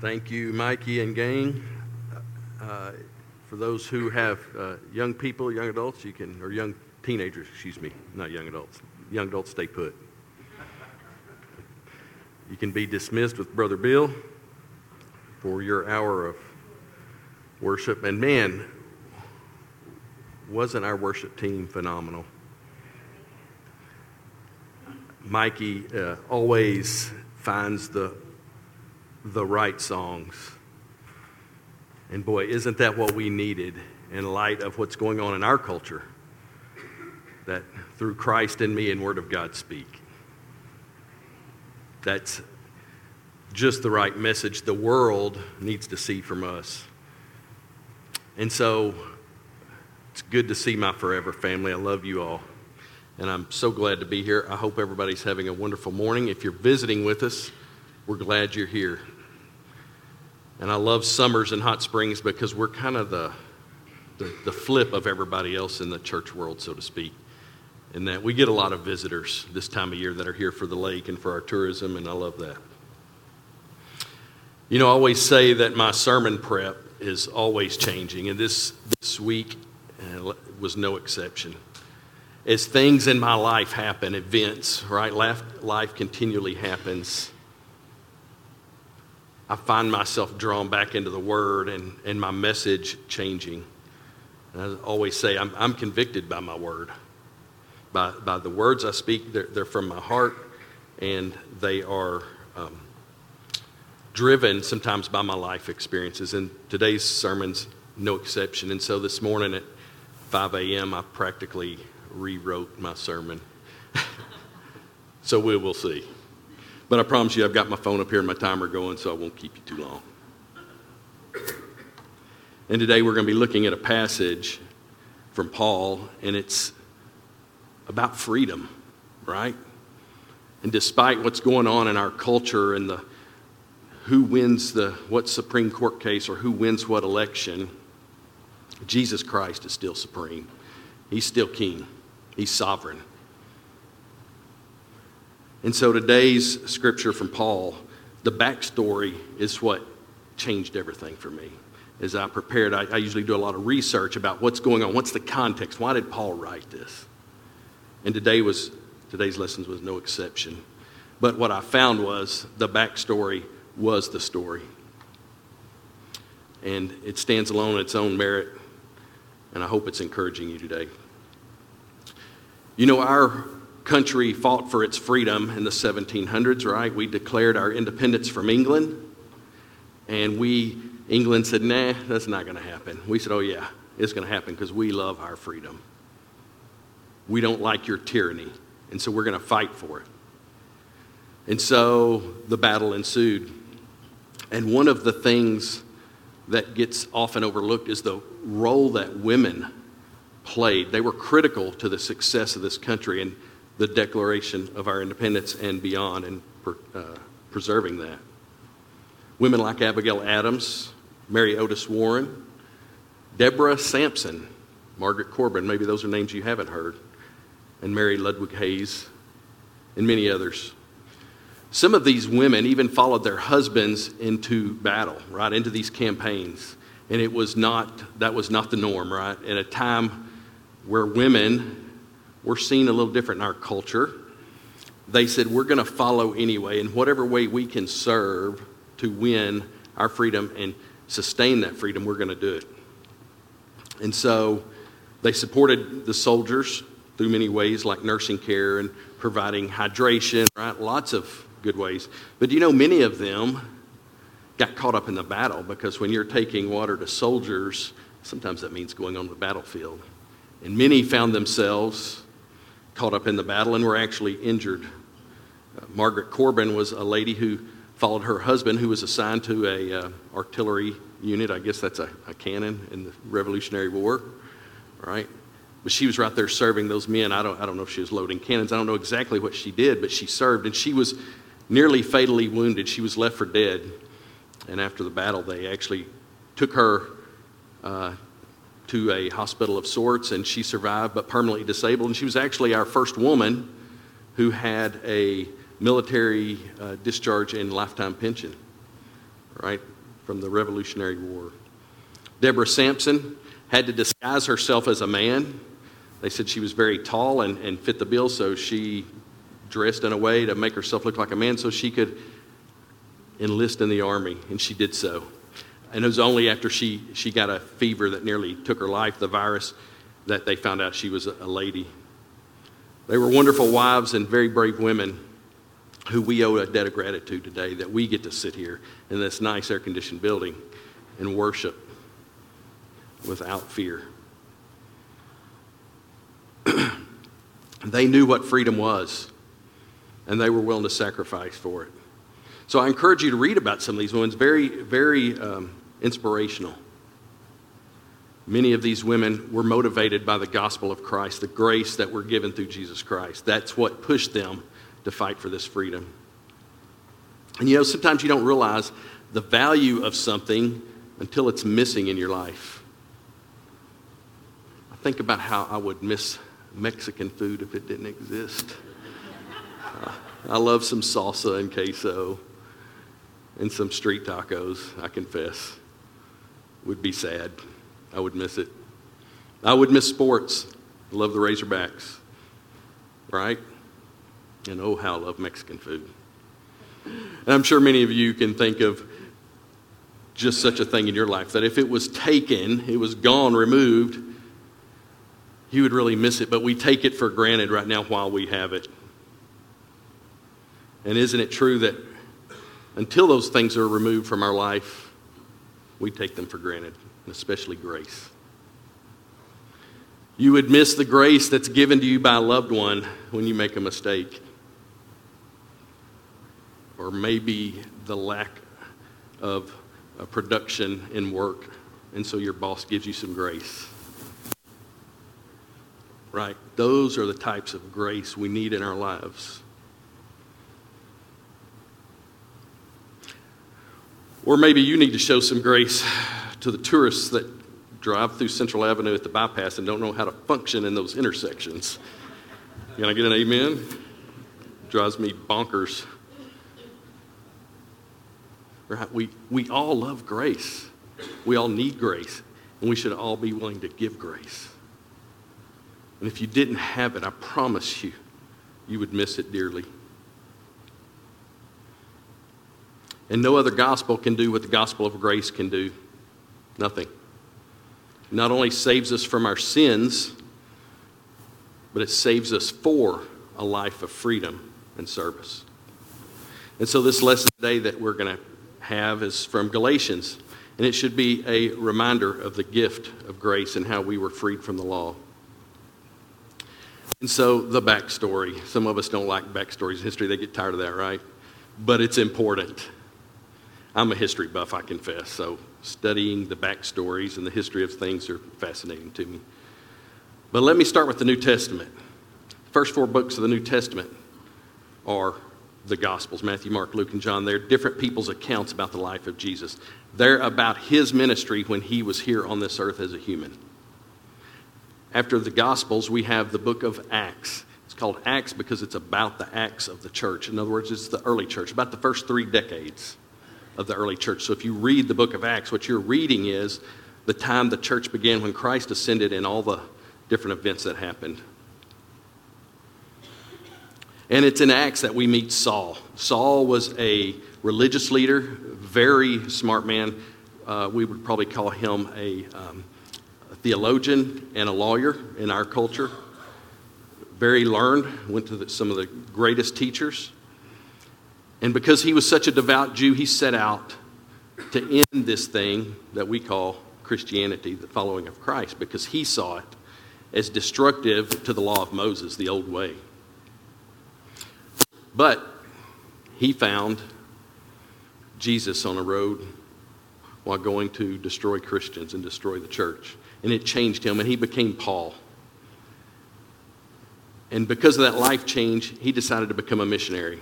Thank you, Mikey and gang. Uh, for those who have uh, young people, young adults, you can, or young teenagers, excuse me, not young adults. Young adults, stay put. You can be dismissed with Brother Bill for your hour of worship. And man, wasn't our worship team phenomenal? Mikey uh, always finds the, the right songs. And boy, isn't that what we needed in light of what's going on in our culture? That through Christ in me and Word of God speak. That's just the right message the world needs to see from us. And so it's good to see my forever family. I love you all. And I'm so glad to be here. I hope everybody's having a wonderful morning. If you're visiting with us, we're glad you're here. And I love summers and hot springs because we're kind of the, the, the flip of everybody else in the church world, so to speak. In that we get a lot of visitors this time of year that are here for the lake and for our tourism, and I love that. You know, I always say that my sermon prep is always changing, and this, this week uh, was no exception. As things in my life happen, events, right? Life, life continually happens. I find myself drawn back into the Word and, and my message changing. And I always say, I'm, I'm convicted by my Word. By, by the words I speak, they're, they're from my heart, and they are um, driven sometimes by my life experiences. And today's sermon's no exception. And so this morning at 5 a.m., I practically rewrote my sermon. so we will see. But I promise you, I've got my phone up here and my timer going, so I won't keep you too long. And today we're going to be looking at a passage from Paul, and it's about freedom, right? And despite what's going on in our culture and the who wins the what Supreme Court case or who wins what election, Jesus Christ is still supreme. He's still king. He's sovereign. And so today's scripture from Paul, the backstory is what changed everything for me. As I prepared, I, I, usually do a lot of research about what's going on, what's the context, why did Paul write this? And today was today's lessons was no exception. But what I found was the backstory was the story. And it stands alone on its own merit, and I hope it's encouraging you today. You know, our country fought for its freedom in the 1700s, right? We declared our independence from England, and we, England said, nah, that's not going to happen. We said, oh, yeah, it's going to happen because we love our freedom. We don't like your tyranny, and so we're going to fight for it. And so the battle ensued. And one of the things that gets often overlooked is the role that women played. They were critical to the success of this country and the declaration of our independence and beyond, and uh, preserving that. Women like Abigail Adams, Mary Otis Warren, Deborah Sampson, Margaret Corbin, maybe those are names you haven't heard, and Mary Ludwig Hayes, and many others. Some of these women even followed their husbands into battle, right, into these campaigns. And it was not, that was not the norm, right? At a time where women were seen a little different in our culture, they said, we're going to follow anyway. In whatever way we can serve to win our freedom and sustain that freedom, we're going to do it. And so they supported the soldiers through many ways, like nursing care and providing hydration, right? Lots of good ways. But you know, many of them got caught up in the battle because when you're taking water to soldiers, sometimes that means going on the battlefield. And many found themselves caught up in the battle and were actually injured. Uh, Margaret Corbin was a lady who followed her husband, who was assigned to a uh, artillery unit. I guess that's a, a cannon in the Revolutionary War, right? But she was right there serving those men. I don't, I don't know if she was loading cannons. I don't know exactly what she did, but she served. And she was nearly fatally wounded. She was left for dead. And after the battle, they actually took her uh, to a hospital of sorts, and she survived but permanently disabled. And she was actually our first woman who had a military uh, discharge and lifetime pension. right, from the Revolutionary War. Deborah Sampson had to disguise herself as a man. They said she was very tall and, and fit the bill, so she dressed in a way to make herself look like a man so she could enlist in the army, and she did so. And it was only after she, she got a fever that nearly took her life, the virus, that they found out she was a, lady. They were wonderful wives and very brave women who we owe a debt of gratitude today that we get to sit here in this nice air conditioned building and worship without fear. they knew what freedom was, and they were willing to sacrifice for it. So I encourage you to read about some of these women. Very, very um, inspirational. Many of these women were motivated by the gospel of Christ, the grace that we're given through Jesus Christ. That's what pushed them to fight for this freedom. And you know, sometimes you don't realize the value of something until it's missing in your life. I think about how I would miss Mexican food if it didn't exist. Uh, I love some salsa and queso and some street tacos, I confess. Would be sad. I would miss it. I would miss sports. I love the Razorbacks. Right? And oh, how I love Mexican food. And I'm sure many of you can think of just such a thing in your life that if it was taken, it was gone, removed, you would really miss it. But we take it for granted right now while we have it. And isn't it true that until those things are removed from our life, we take them for granted, and especially grace. You would miss the grace that's given to you by a loved one when you make a mistake. Or maybe the lack of production in work, and so your boss gives you some grace. Right? Those are the types of grace we need in our lives. Or maybe you need to show some grace to the tourists that drive through Central Avenue at the bypass and don't know how to function in those intersections. Can I get an amen? Drives me bonkers. Right? We, we all love grace. We all need grace. And we should all be willing to give grace. And if you didn't have it, I promise you, you would miss it dearly. And no other gospel can do what the gospel of grace can do. Nothing. Not only saves us from our sins, but it saves us for a life of freedom and service. And so, this lesson today that we're going to have is from Galatians, and it should be a reminder of the gift of grace and how we were freed from the law. And so, the backstory. Some of us don't like backstories in history, they get tired of that, right? But it's important. I'm a history buff, I confess, so studying the backstories and the history of things are fascinating to me. But let me start with the New Testament. The first four books of the New Testament are the Gospels Matthew, Mark, Luke, and John. They're different people's accounts about the life of Jesus. They're about his ministry when he was here on this earth as a human. After the Gospels, we have the book of Acts. It's called Acts because it's about the acts of the church. In other words, it's the early church, about the first three decades of the early church. So if you read the book of Acts, what you're reading is the time the church began when Christ ascended and all the different events that happened. And it's in Acts that we meet Saul. Saul was a religious leader, very smart man. Uh, we would probably call him a, um, a theologian and a lawyer in our culture. Very learned, went to the, some of the greatest teachers. And because he was such a devout Jew, he set out to end this thing that we call Christianity, the following of Christ, because he saw it as destructive to the law of Moses, the old way. But he found Jesus on a road while going to destroy Christians and destroy the church. And it changed him, and he became Paul. And because of that life change, he decided to become a missionary.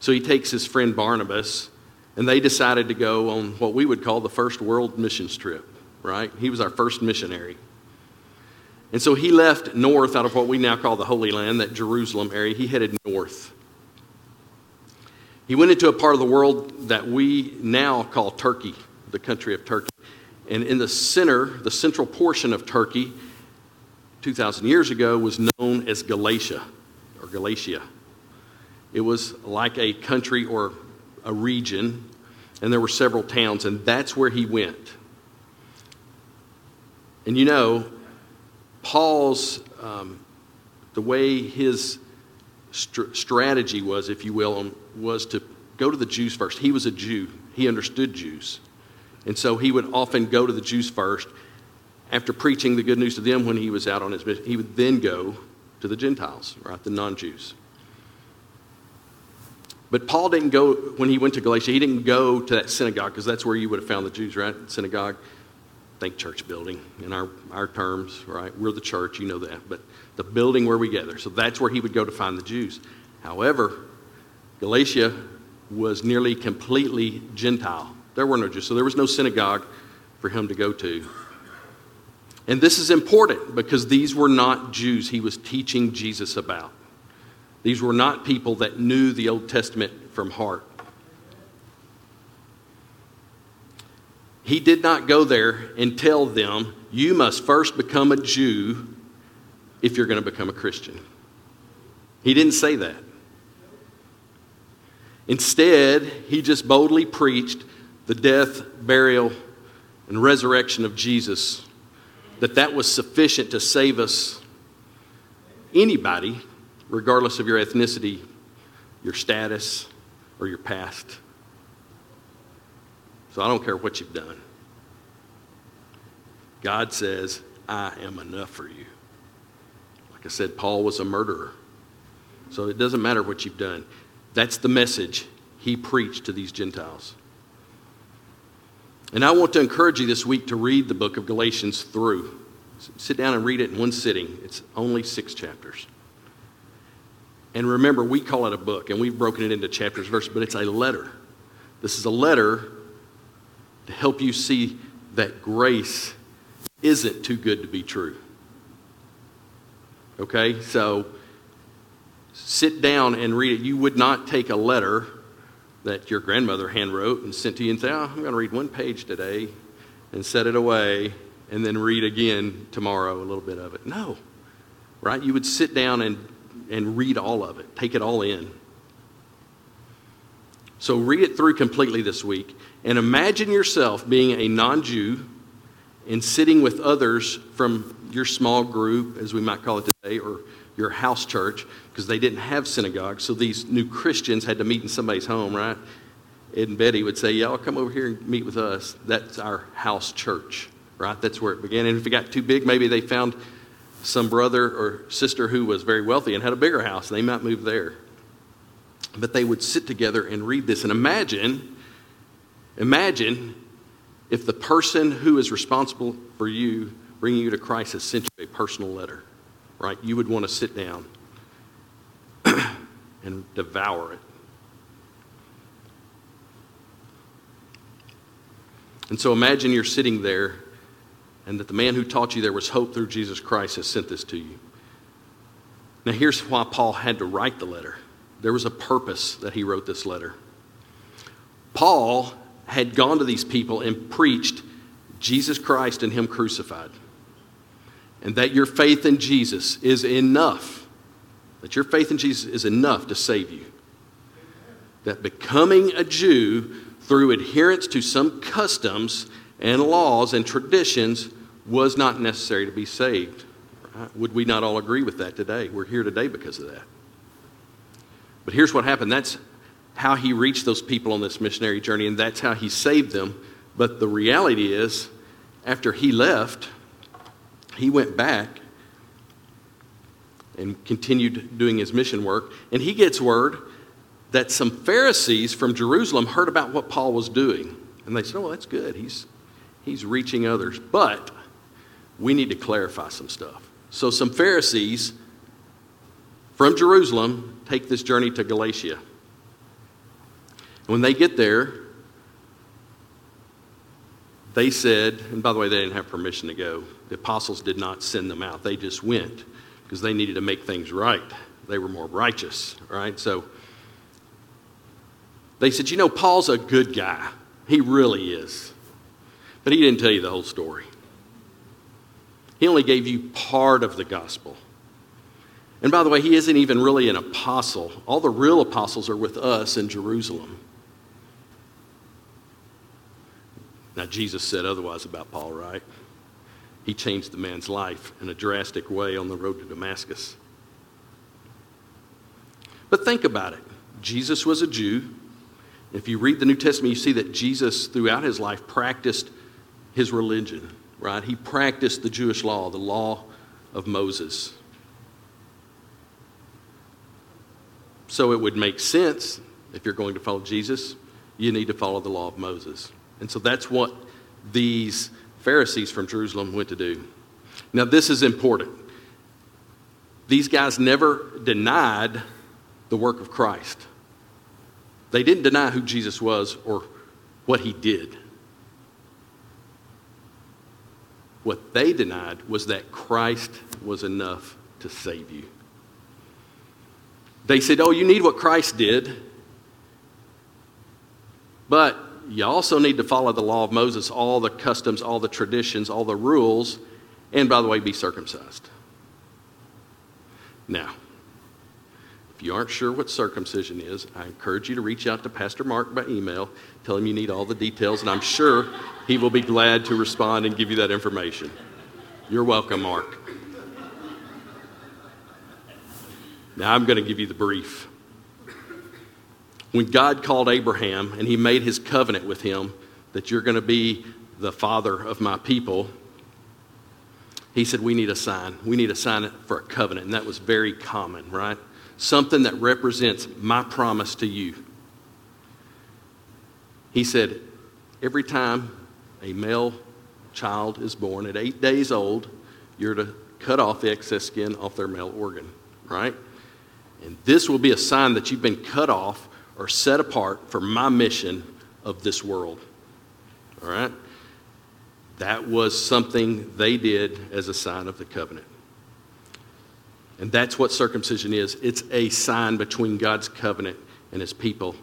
So he takes his friend Barnabas, and they decided to go on what we would call the first world missions trip, right? He was our first missionary. And so he left north out of what we now call the Holy Land, that Jerusalem area. He headed north. He went into a part of the world that we now call Turkey, the country of Turkey. And in the center, the central portion of Turkey, 2,000 years ago, was known as Galatia or Galatia. It was like a country or a region, and there were several towns, and that's where he went. And you know, Paul's, um, the way his st- strategy was, if you will, um, was to go to the Jews first. He was a Jew, he understood Jews. And so he would often go to the Jews first. After preaching the good news to them when he was out on his mission, he would then go to the Gentiles, right, the non Jews. But Paul didn't go, when he went to Galatia, he didn't go to that synagogue because that's where you would have found the Jews, right? Synagogue. Think church building in our, our terms, right? We're the church, you know that. But the building where we gather. So that's where he would go to find the Jews. However, Galatia was nearly completely Gentile. There were no Jews. So there was no synagogue for him to go to. And this is important because these were not Jews he was teaching Jesus about. These were not people that knew the Old Testament from heart. He did not go there and tell them, you must first become a Jew if you're going to become a Christian. He didn't say that. Instead, he just boldly preached the death, burial, and resurrection of Jesus, that that was sufficient to save us, anybody, regardless of your ethnicity, your status, or your past. So I don't care what you've done. God says, I am enough for you. Like I said, Paul was a murderer. So it doesn't matter what you've done. That's the message he preached to these Gentiles. And I want to encourage you this week to read the book of Galatians through. Sit down and read it in one sitting. It's only six chapters. And remember, we call it a book, and we've broken it into chapters, verses, but it's a letter. This is a letter to help you see that grace isn't too good to be true. Okay? So sit down and read it. You would not take a letter that your grandmother handwrote and sent to you and say, oh, I'm going to read one page today and set it away and then read again tomorrow a little bit of it. No. Right? You would sit down and and read all of it, take it all in. So read it through completely this week and imagine yourself being a non Jew and sitting with others from your small group, as we might call it today, or your house church, because they didn't have synagogues. So these new Christians had to meet in somebody's home, right? Ed and Betty would say, Y'all come over here and meet with us. That's our house church, right? That's where it began. And if it got too big, maybe they found some brother or sister who was very wealthy and had a bigger house, they might move there. But they would sit together and read this and imagine, imagine if the person who is responsible for you bringing you to Christ has sent you a personal letter, right? You would want to sit down and devour it. And so imagine you're sitting there and that the man who taught you there was hope through Jesus Christ has sent this to you. Now, here's why Paul had to write the letter there was a purpose that he wrote this letter. Paul had gone to these people and preached Jesus Christ and Him crucified. And that your faith in Jesus is enough, that your faith in Jesus is enough to save you. That becoming a Jew through adherence to some customs and laws and traditions was not necessary to be saved. Right? Would we not all agree with that today? We're here today because of that. But here's what happened that's how he reached those people on this missionary journey, and that's how he saved them. But the reality is, after he left, he went back and continued doing his mission work, and he gets word that some Pharisees from Jerusalem heard about what Paul was doing. And they said, Oh, well, that's good. He's, he's reaching others. But we need to clarify some stuff. So, some Pharisees from Jerusalem take this journey to Galatia. When they get there, they said, and by the way, they didn't have permission to go. The apostles did not send them out. They just went because they needed to make things right. They were more righteous, right? So They said, You know, Paul's a good guy. He really is. But he didn't tell you the whole story. He only gave you part of the gospel. And by the way, he isn't even really an apostle. All the real apostles are with us in Jerusalem. Now, Jesus said otherwise about Paul, right? He changed the man's life in a drastic way on the road to Damascus. But think about it Jesus was a Jew. If you read the New Testament, you see that Jesus, throughout his life, practiced his religion, right? He practiced the Jewish law, the law of Moses. So it would make sense if you're going to follow Jesus, you need to follow the law of Moses. And so that's what these Pharisees from Jerusalem went to do. Now, this is important. These guys never denied the work of Christ. They didn't deny who Jesus was or what he did. What they denied was that Christ was enough to save you. They said, Oh, you need what Christ did, but you also need to follow the law of Moses, all the customs, all the traditions, all the rules, and by the way, be circumcised. Now, if you aren't sure what circumcision is, I encourage you to reach out to Pastor Mark by email. Tell him you need all the details, and I'm sure he will be glad to respond and give you that information. You're welcome, Mark. Now I'm going to give you the brief. When God called Abraham and he made his covenant with him that you're going to be the father of my people, he said, We need a sign. We need a sign for a covenant. And that was very common, right? Something that represents my promise to you. He said, Every time a male child is born at eight days old, you're to cut off the excess skin off their male organ, right? And this will be a sign that you've been cut off or set apart for my mission of this world. All right? That was something they did as a sign of the covenant. And that's what circumcision is it's a sign between God's covenant and his people.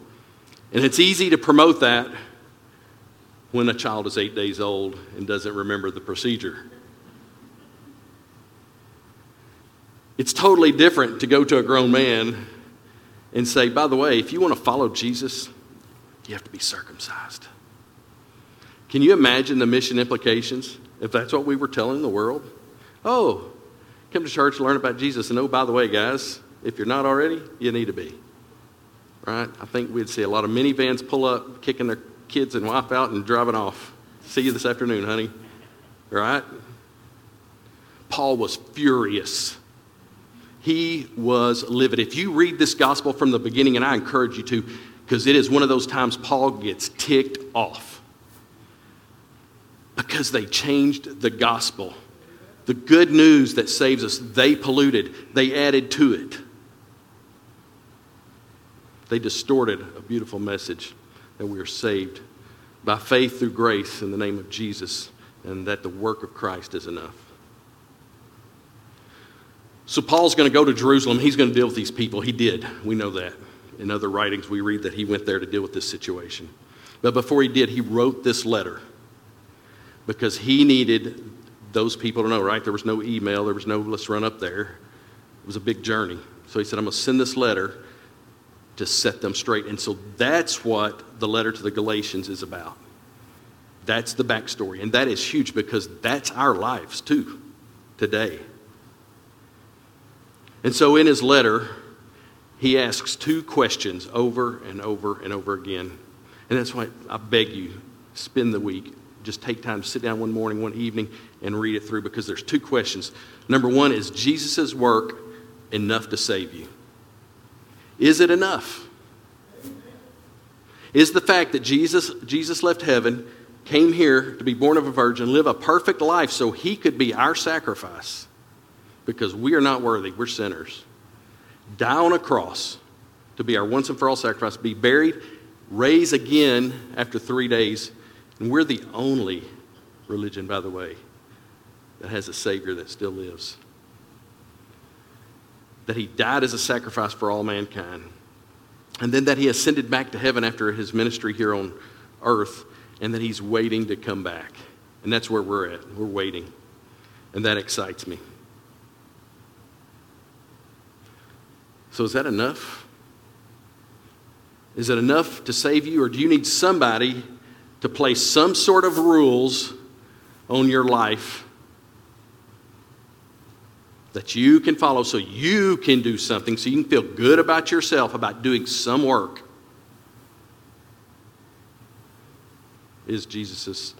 And it's easy to promote that when a child is eight days old and doesn't remember the procedure. It's totally different to go to a grown man and say, by the way, if you want to follow Jesus, you have to be circumcised. Can you imagine the mission implications if that's what we were telling the world? Oh, Come to church, learn about Jesus, and oh, by the way, guys, if you're not already, you need to be. Right? I think we'd see a lot of minivans pull up, kicking their kids and wife out and driving off. See you this afternoon, honey. Right? Paul was furious. He was livid. If you read this gospel from the beginning, and I encourage you to, because it is one of those times Paul gets ticked off because they changed the gospel. The good news that saves us, they polluted, they added to it. They distorted a beautiful message that we are saved by faith through grace in the name of Jesus and that the work of Christ is enough. So, Paul's going to go to Jerusalem. He's going to deal with these people. He did. We know that. In other writings, we read that he went there to deal with this situation. But before he did, he wrote this letter because he needed those people to know, right? There was no email, there was no let's run up there. It was a big journey. So he said, I'm going to send this letter to set them straight. And so that's what the letter to the Galatians is about. That's the backstory. And that is huge because that's our lives too, today. And so in his letter, he asks two questions over and over and over again. And that's why I beg you, spend the week just take time to sit down one morning, one evening, and read it through because there's two questions. Number one is Jesus' work enough to save you? Is it enough? Is the fact that Jesus, Jesus left heaven, came here to be born of a virgin, live a perfect life so he could be our sacrifice because we are not worthy, we're sinners. Die on a cross to be our once and for all sacrifice, be buried, raise again after three days, and we're the only religion, by the way, that has a Savior that still lives. That He died as a sacrifice for all mankind. and then that he ascended back to heaven after his ministry here on earth, and that he's waiting to come back. And that's where we're at. We're waiting. And that excites me. So, is that enough? Is it enough to save you, or do you need somebody to place some sort of rules on your life that you can follow so you can do something, so you can feel good about yourself about doing some work? Is Jesus'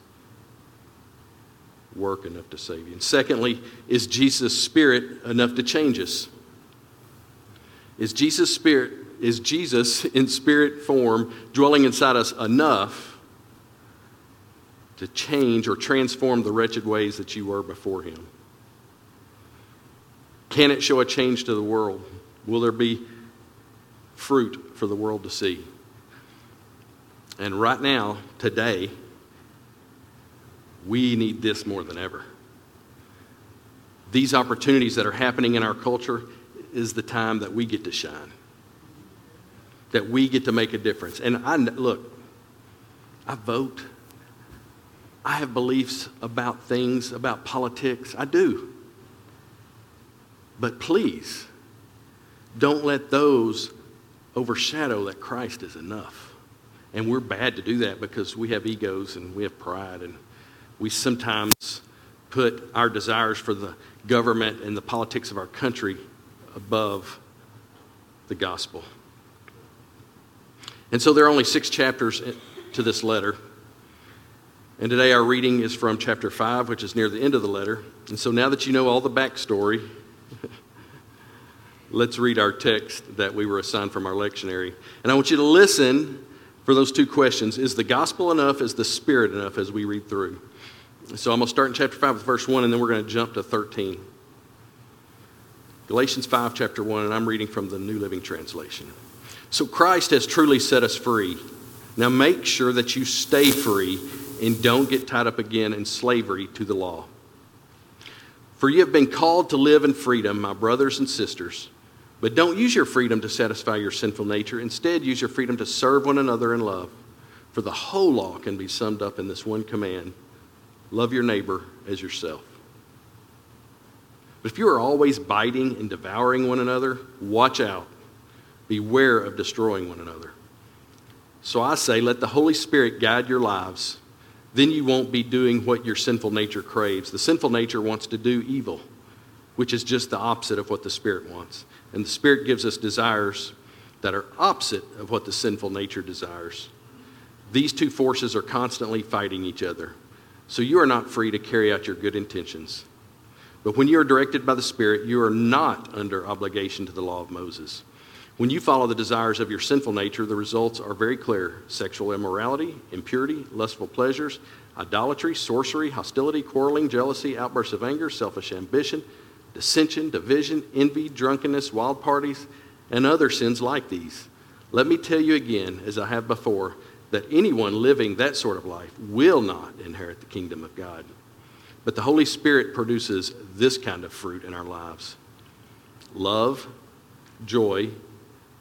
work enough to save you? And secondly, is Jesus' spirit enough to change us? Is Jesus' spirit, is Jesus in spirit form dwelling inside us enough to change or transform the wretched ways that you were before him? Can it show a change to the world? Will there be fruit for the world to see? And right now, today, we need this more than ever. These opportunities that are happening in our culture is the time that we get to shine, that we get to make a difference. And I look, I vote. I have beliefs about things, about politics. I do. But please, don't let those overshadow that Christ is enough. And we're bad to do that because we have egos and we have pride, and we sometimes put our desires for the government and the politics of our country above the gospel. And so there are only six chapters to this letter. And today our reading is from chapter 5, which is near the end of the letter. And so now that you know all the backstory, let's read our text that we were assigned from our lectionary. And I want you to listen for those two questions Is the gospel enough? Is the spirit enough as we read through? So I'm going to start in chapter 5 with verse 1, and then we're going to jump to 13. Galatians 5, chapter 1, and I'm reading from the New Living Translation. So Christ has truly set us free. Now make sure that you stay free and don't get tied up again in slavery to the law. For you have been called to live in freedom, my brothers and sisters. But don't use your freedom to satisfy your sinful nature. Instead, use your freedom to serve one another in love. For the whole law can be summed up in this one command love your neighbor as yourself. But if you are always biting and devouring one another, watch out. Beware of destroying one another. So I say, let the Holy Spirit guide your lives. Then you won't be doing what your sinful nature craves. The sinful nature wants to do evil, which is just the opposite of what the Spirit wants. And the Spirit gives us desires that are opposite of what the sinful nature desires. These two forces are constantly fighting each other. So you are not free to carry out your good intentions. But when you are directed by the Spirit, you are not under obligation to the law of Moses. When you follow the desires of your sinful nature, the results are very clear sexual immorality, impurity, lustful pleasures, idolatry, sorcery, hostility, quarreling, jealousy, outbursts of anger, selfish ambition, dissension, division, envy, drunkenness, wild parties, and other sins like these. Let me tell you again, as I have before, that anyone living that sort of life will not inherit the kingdom of God. But the Holy Spirit produces this kind of fruit in our lives love, joy,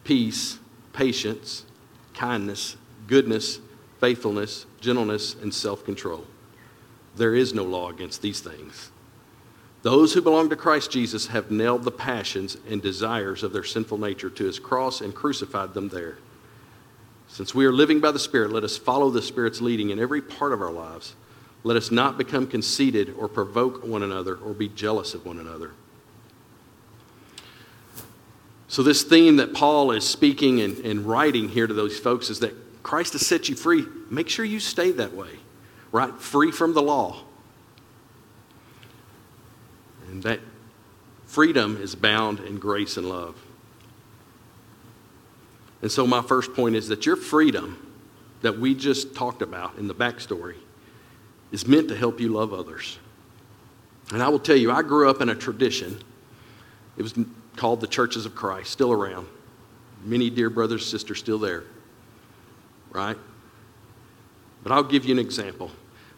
peace, patience, kindness, goodness, faithfulness, gentleness, and self control. There is no law against these things. Those who belong to Christ Jesus have nailed the passions and desires of their sinful nature to his cross and crucified them there. Since we are living by the Spirit, let us follow the Spirit's leading in every part of our lives let us not become conceited or provoke one another or be jealous of one another. So, this theme that Paul is speaking and, and writing here to those folks is that Christ has set you free. Make sure you stay that way, right? Free from the law. And that freedom is bound in grace and love. And so, my first point is that your freedom that we just talked about in the backstory is meant to help you love others. And I will tell you, I grew up in a tradition. It was called the Churches of Christ, still around. Many dear brothers and sisters still there, right? But I'll give you an example.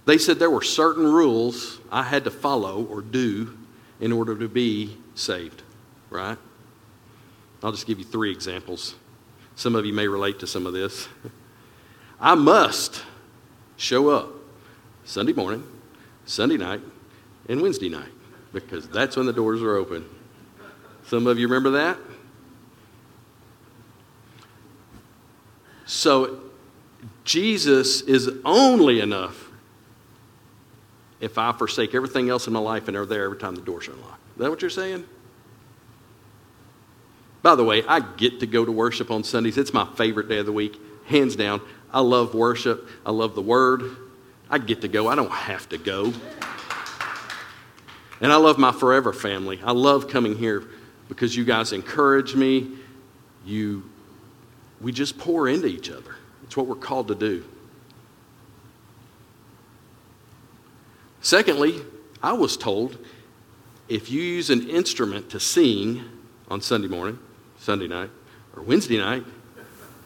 They said there were certain rules I had to follow or do in order to be saved, right? I'll just give you three examples. Some of you may relate to some of this. I must show up Sunday morning, Sunday night, and Wednesday night because that's when the doors are open. Some of you remember that? So, Jesus is only enough if I forsake everything else in my life and are there every time the doors are unlocked. Is that what you're saying? By the way, I get to go to worship on Sundays. It's my favorite day of the week, hands down. I love worship. I love the word. I get to go. I don't have to go. And I love my forever family. I love coming here because you guys encourage me. You, we just pour into each other. It's what we're called to do. Secondly, I was told if you use an instrument to sing on Sunday morning, Sunday night, or Wednesday night,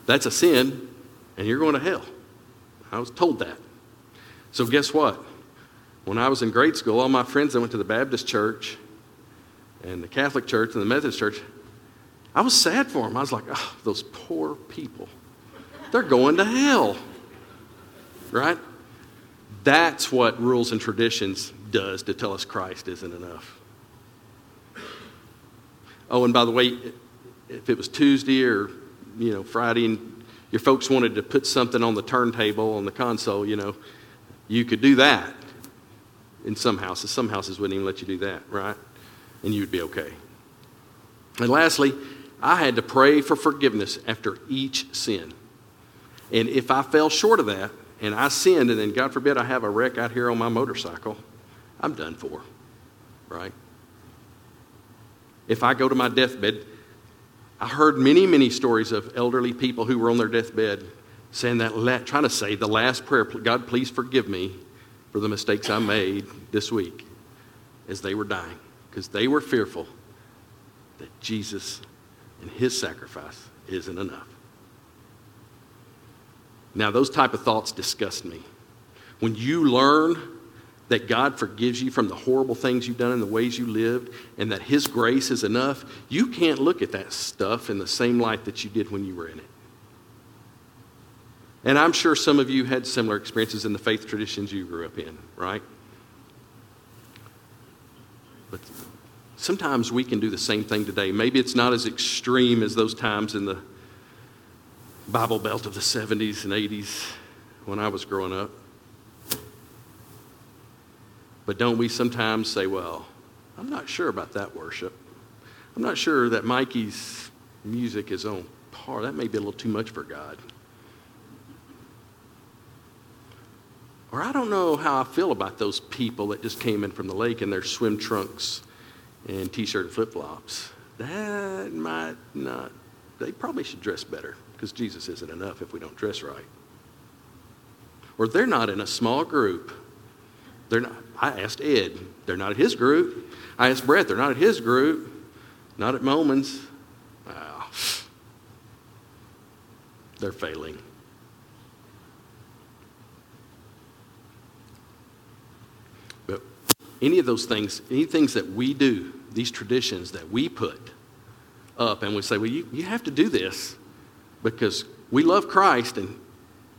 that's a sin and you're going to hell. I was told that. So, guess what? When I was in grade school, all my friends that went to the Baptist church and the Catholic church and the Methodist church, I was sad for them. I was like, oh, those poor people. They're going to hell. Right? That's what rules and traditions does to tell us Christ isn't enough. Oh, and by the way, if it was Tuesday or you know Friday and your folks wanted to put something on the turntable on the console, you know, you could do that in some houses. Some houses wouldn't even let you do that, right? And you'd be okay. And lastly, I had to pray for forgiveness after each sin. And if I fell short of that and I sinned, and then God forbid I have a wreck out here on my motorcycle, I'm done for, right? If I go to my deathbed, I heard many, many stories of elderly people who were on their deathbed saying that, trying to say the last prayer, God, please forgive me for the mistakes I made this week as they were dying because they were fearful that Jesus and his sacrifice isn't enough. Now, those type of thoughts disgust me. When you learn that God forgives you from the horrible things you've done and the ways you lived, and that His grace is enough, you can't look at that stuff in the same light that you did when you were in it. And I'm sure some of you had similar experiences in the faith traditions you grew up in, right? Sometimes we can do the same thing today. Maybe it's not as extreme as those times in the Bible Belt of the 70s and 80s when I was growing up. But don't we sometimes say, well, I'm not sure about that worship. I'm not sure that Mikey's music is on par. That may be a little too much for God. Or I don't know how I feel about those people that just came in from the lake in their swim trunks and t shirt and flip flops. That might not, they probably should dress better because Jesus isn't enough if we don't dress right. Or they're not in a small group. They're not, I asked Ed, they're not at his group. I asked Brett, they're not at his group. Not at Moments. Wow. Ah. They're failing. Any of those things, any things that we do, these traditions that we put up, and we say, well, you, you have to do this because we love Christ and,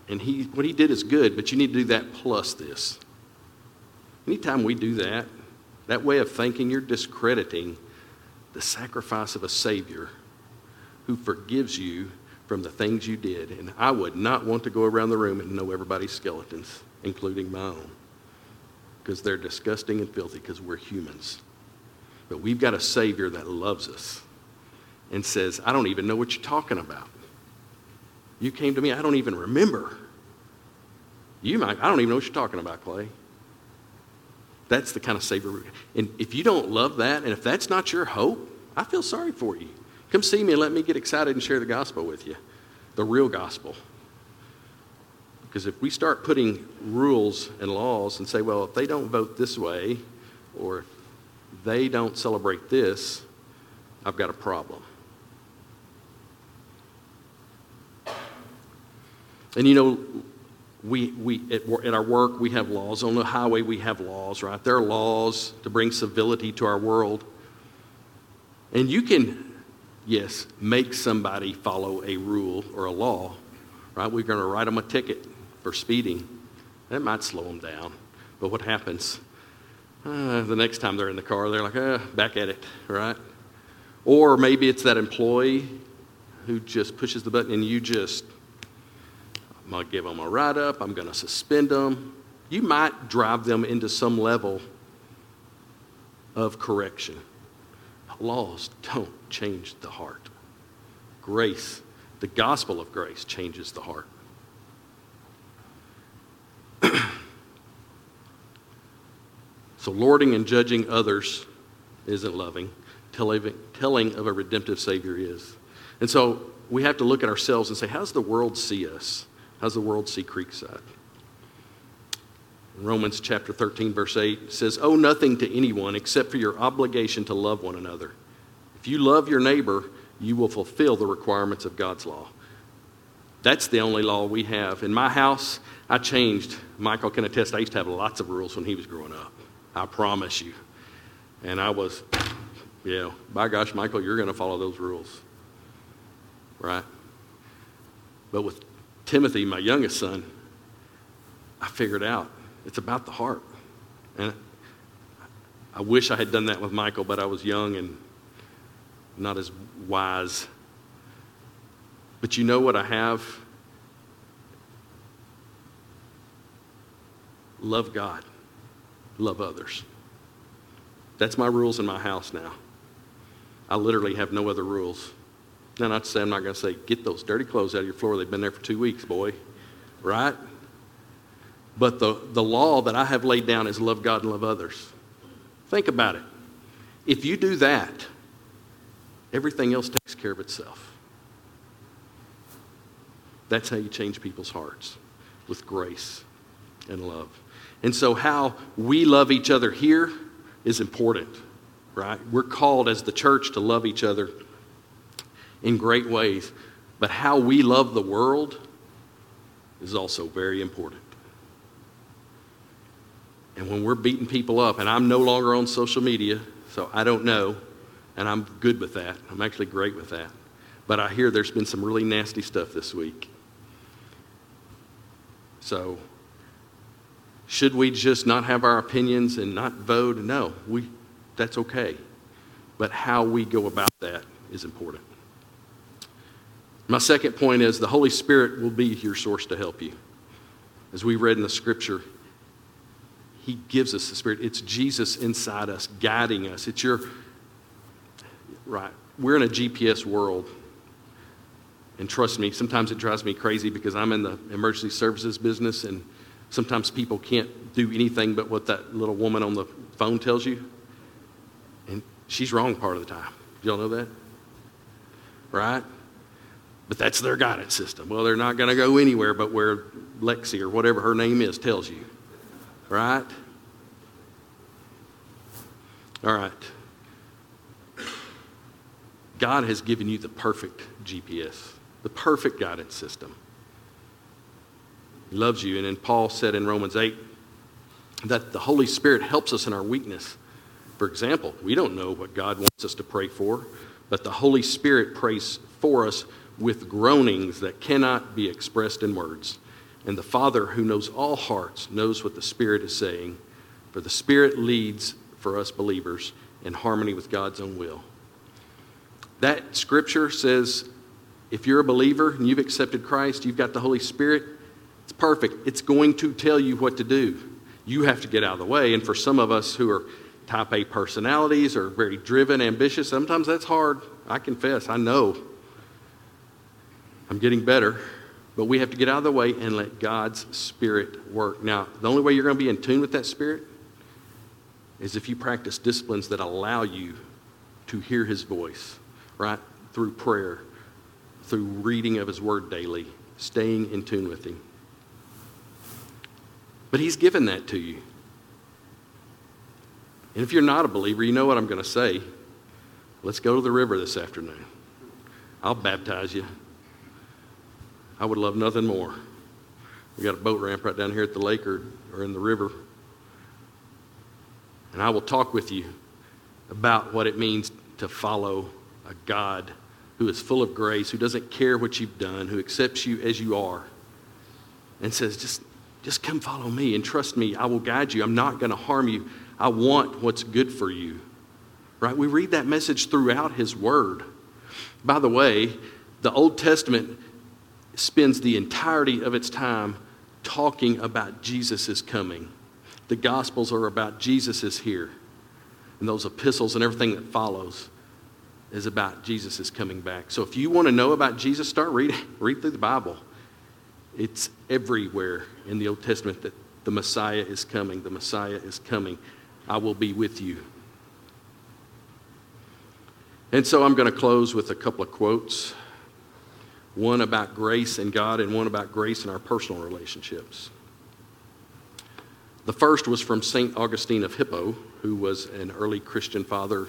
and he, what he did is good, but you need to do that plus this. Anytime we do that, that way of thinking, you're discrediting the sacrifice of a Savior who forgives you from the things you did. And I would not want to go around the room and know everybody's skeletons, including my own because they're disgusting and filthy because we're humans. But we've got a Savior that loves us and says, I don't even know what you're talking about. You came to me, I don't even remember. You might, I don't even know what you're talking about, Clay. That's the kind of Savior. And if you don't love that, and if that's not your hope, I feel sorry for you. Come see me and let me get excited and share the gospel with you the real gospel. Because if we start putting rules and laws and say, well, if they don't vote this way, or they don't celebrate this, I've got a problem. And you know, we, we at, at, our work, we have laws. On the highway, we have laws, right? There are laws to bring civility to our world. And you can yes, make somebody follow a rule or a law, right? We're going to write them a ticket for speeding. That might slow them down. But what happens? Uh, the next time they're in the car, they're like, uh, back at it, right? Or maybe it's that employee who just pushes the button and you just, I'm going to give them a write up, I'm going to suspend them. You might drive them into some level of correction. Laws don't change the heart. Grace, the gospel of grace, changes the heart. So, lording and judging others isn't loving. Telling, of a redemptive Savior is. And so, we have to look at ourselves and say, how's the world see us? How's the world see Creekside? Romans chapter 13, verse 8 says, Owe nothing to anyone except for your obligation to love one another. If you love your neighbor, you will fulfill the requirements of God's law. That's the only law we have. In my house, I changed. Michael can attest, I used to have lots of rules when he was growing up. I promise you. And I was, yeah, by gosh, Michael, you're going to follow those rules. Right? But with Timothy, my youngest son, I figured out it's about the heart. And I wish I had done that with Michael, but I was young and not as wise. But you know what I have? Love God, love others. That's my rules in my house now. I literally have no other rules. Now, not to say I'm not going to say, get those dirty clothes out of your floor. They've been there for two weeks, boy. Right? But the, the law that I have laid down is love God and love others. Think about it. If you do that, everything else takes care of itself. That's how you change people's hearts with grace and love. And so, how we love each other here is important, right? We're called as the church to love each other in great ways. But how we love the world is also very important. And when we're beating people up, and I'm no longer on social media, so I don't know, and I'm good with that. I'm actually great with that. But I hear there's been some really nasty stuff this week. So, should we just not have our opinions and not vote? No, we, that's okay. But how we go about that is important. My second point is the Holy Spirit will be your source to help you. As we read in the scripture, he gives us the Spirit. It's Jesus inside us, guiding us. It's your, right. We're in a GPS world. And trust me, sometimes it drives me crazy because I'm in the emergency services business, and sometimes people can't do anything but what that little woman on the phone tells you. And she's wrong part of the time. Y'all know that? Right? But that's their guidance system. Well, they're not going to go anywhere but where Lexi or whatever her name is tells you. Right? All right. God has given you the perfect GPS, the perfect guidance system. Loves you. And then Paul said in Romans 8 that the Holy Spirit helps us in our weakness. For example, we don't know what God wants us to pray for, but the Holy Spirit prays for us with groanings that cannot be expressed in words. And the Father, who knows all hearts, knows what the Spirit is saying, for the Spirit leads for us believers in harmony with God's own will. That scripture says if you're a believer and you've accepted Christ, you've got the Holy Spirit, perfect. It's going to tell you what to do. You have to get out of the way. And for some of us who are type A personalities or very driven, ambitious, sometimes that's hard. I confess, I know. I'm getting better. But we have to get out of the way and let God's Spirit work. Now, the only way you're going to be in tune with that Spirit is if you practice disciplines that allow you to hear His voice, right? Through prayer, through reading of His Word daily, staying in tune with Him. But He's given that to you. And if you're not a believer, you know what I'm going to say. Let's go to the river this afternoon. I'll baptize you. I would love nothing more. We got a boat ramp right down here at the lake or, or in the river. And I will talk with you about what it means to follow a God who is full of grace, who doesn't care what you've done, who accepts you as you are, and says, just, just come follow me and trust me. I will guide you. I'm not going to harm you. I want what's good for you. Right? We read that message throughout his word. By the way, the Old Testament spends the entirety of its time talking about Jesus coming. The Gospels are about Jesus is here. And those epistles and everything that follows is about Jesus is coming back. So if you want to know about Jesus, start reading. Read through the Bible. It's everywhere in the Old Testament that the Messiah is coming. The Messiah is coming. I will be with you. And so I'm going to close with a couple of quotes one about grace in God and one about grace in our personal relationships. The first was from St. Augustine of Hippo, who was an early Christian father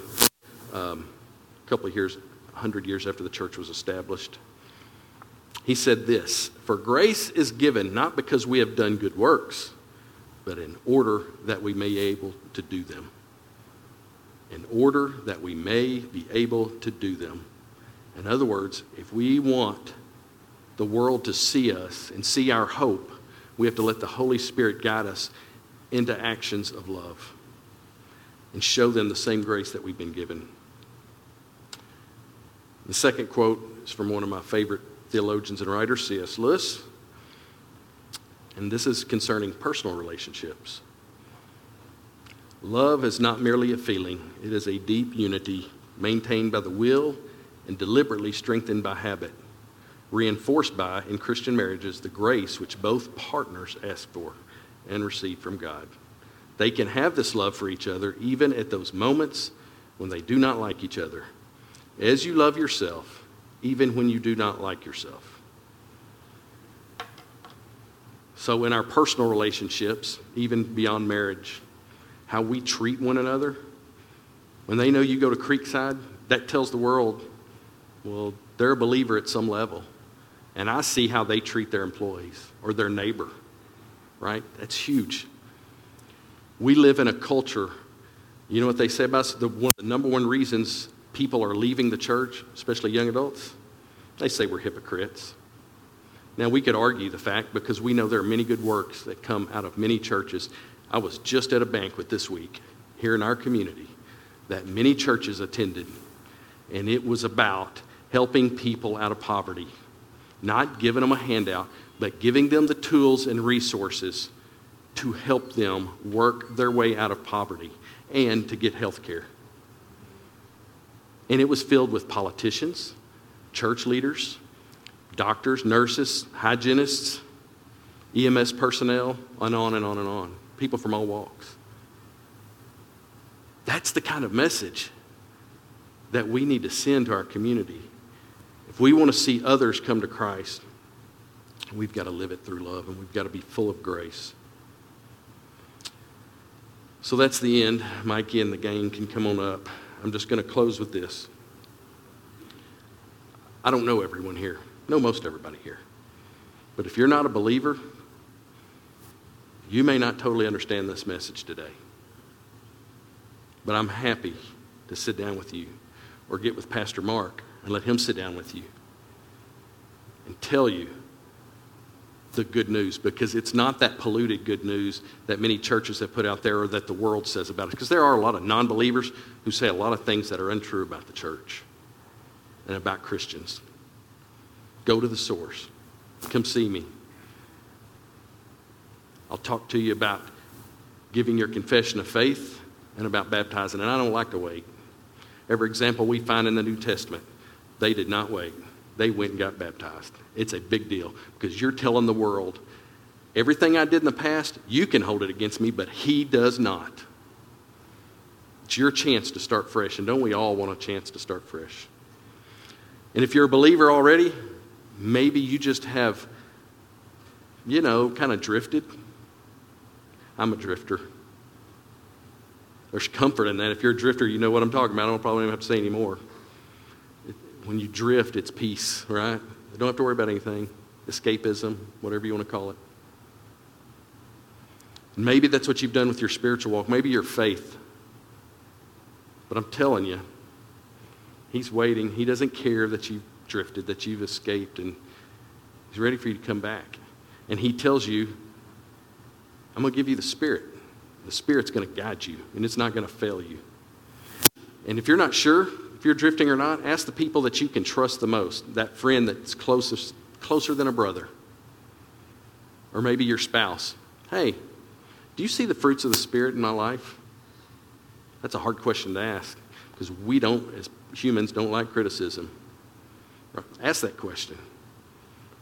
um, a couple of years, 100 years after the church was established. He said this For grace is given not because we have done good works, but in order that we may be able to do them. In order that we may be able to do them. In other words, if we want the world to see us and see our hope, we have to let the Holy Spirit guide us into actions of love and show them the same grace that we've been given. The second quote is from one of my favorite theologians and writers, C.S. Lewis, and this is concerning personal relationships. Love is not merely a feeling, it is a deep unity maintained by the will and deliberately strengthened by habit, reinforced by, in Christian marriages, the grace which both partners ask for and receive from God. They can have this love for each other even at those moments when they do not like each other, as you love yourself, even when you do not like yourself. So, in our personal relationships, even beyond marriage, how we treat one another, when they know you go to Creekside, that tells the world, well, they're a believer at some level. And I see how they treat their employees or their neighbor, right? That's huge. We live in a culture, you know what they say about us? The, one the number one reasons people are leaving the church, especially young adults, they say we're hypocrites. Now, we could argue the fact because we know there are many good works that come out of many churches. I was just at a banquet this week here in our community that many churches attended, and it was about helping people out of poverty, not giving them a handout, but giving them the tools and resources to help them work their way out of poverty and to get health care. And it was filled with politicians, church leaders, doctors, nurses, hygienists, EMS personnel, and on and on and on. People from all walks. That's the kind of message that we need to send to our community. If we want to see others come to Christ, we've got to live it through love and we've got to be full of grace. So that's the end. Mikey and the gang can come on up. I'm just going to close with this. I don't know everyone here, know most everybody here. But if you're not a believer, you may not totally understand this message today. But I'm happy to sit down with you or get with Pastor Mark and let him sit down with you and tell you the good news because it's not that polluted good news that many churches have put out there or that the world says about it. Because there are a lot of non believers who say a lot of things that are untrue about the church and about Christians. Go to the source. Come see me. I'll talk to you about giving your confession of faith and about baptizing. And I don't like to wait. Every example we find in the New Testament, they did not wait they went and got baptized. It's a big deal because you're telling the world everything I did in the past, you can hold it against me, but he does not. It's your chance to start fresh, and don't we all want a chance to start fresh? And if you're a believer already, maybe you just have, you know, kind of drifted. I'm a drifter. There's comfort in that. If you're a drifter, you know what I'm talking about. I don't probably even have to say anymore when you drift, it's peace, right? You don't have to worry about anything. Escapism, whatever you want to call it. Maybe that's what you've done with your spiritual walk, maybe your faith. But I'm telling you, He's waiting. He doesn't care that you've drifted, that you've escaped, and He's ready for you to come back. And He tells you, I'm going to give you the Spirit. The Spirit's going to guide you, and it's not going to fail you. And if you're not sure if you're drifting or not, ask the people that you can trust the most, that friend that's closest, closer than a brother, or maybe your spouse. Hey, do you see the fruits of the Spirit in my life? That's a hard question to ask because we don't, as humans, don't like criticism. Ask that question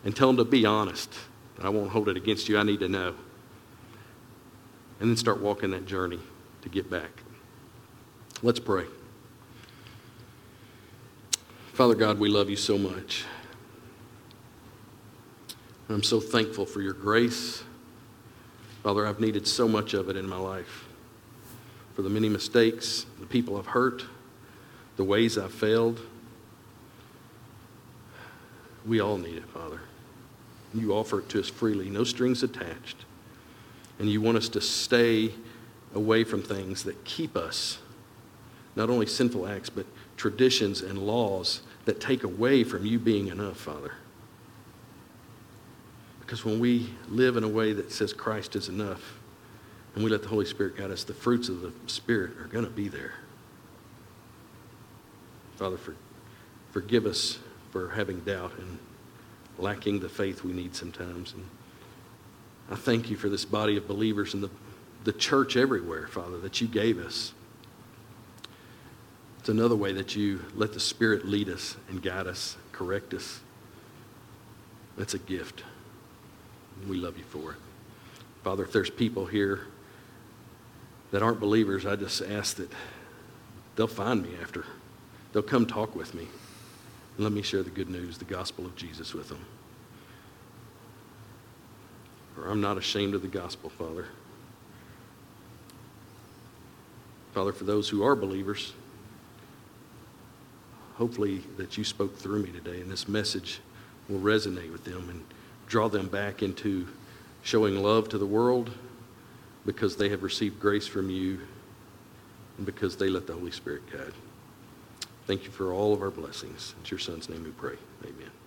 and tell them to be honest. I won't hold it against you. I need to know. And then start walking that journey to get back. Let's pray. Father God, we love you so much. I'm so thankful for your grace. Father, I've needed so much of it in my life. For the many mistakes, the people I've hurt, the ways I've failed. We all need it, Father. You offer it to us freely, no strings attached. And you want us to stay away from things that keep us, not only sinful acts, but traditions and laws that take away from you being enough, Father. Because when we live in a way that says Christ is enough, and we let the Holy Spirit guide us, the fruits of the Spirit are going to be there. Father, for, forgive us for having doubt and lacking the faith we need sometimes. And I thank you for this body of believers and the, the church everywhere, Father, that you gave us. It's another way that you let the Spirit lead us and guide us, correct us. That's a gift. We love you for it. Father, if there's people here that aren't believers, I just ask that they'll find me after. They'll come talk with me. And let me share the good news, the gospel of Jesus with them. For I'm not ashamed of the gospel, Father. Father, for those who are believers, hopefully that you spoke through me today and this message will resonate with them and draw them back into showing love to the world because they have received grace from you and because they let the Holy Spirit guide. Thank you for all of our blessings. In your son's name we pray. Amen.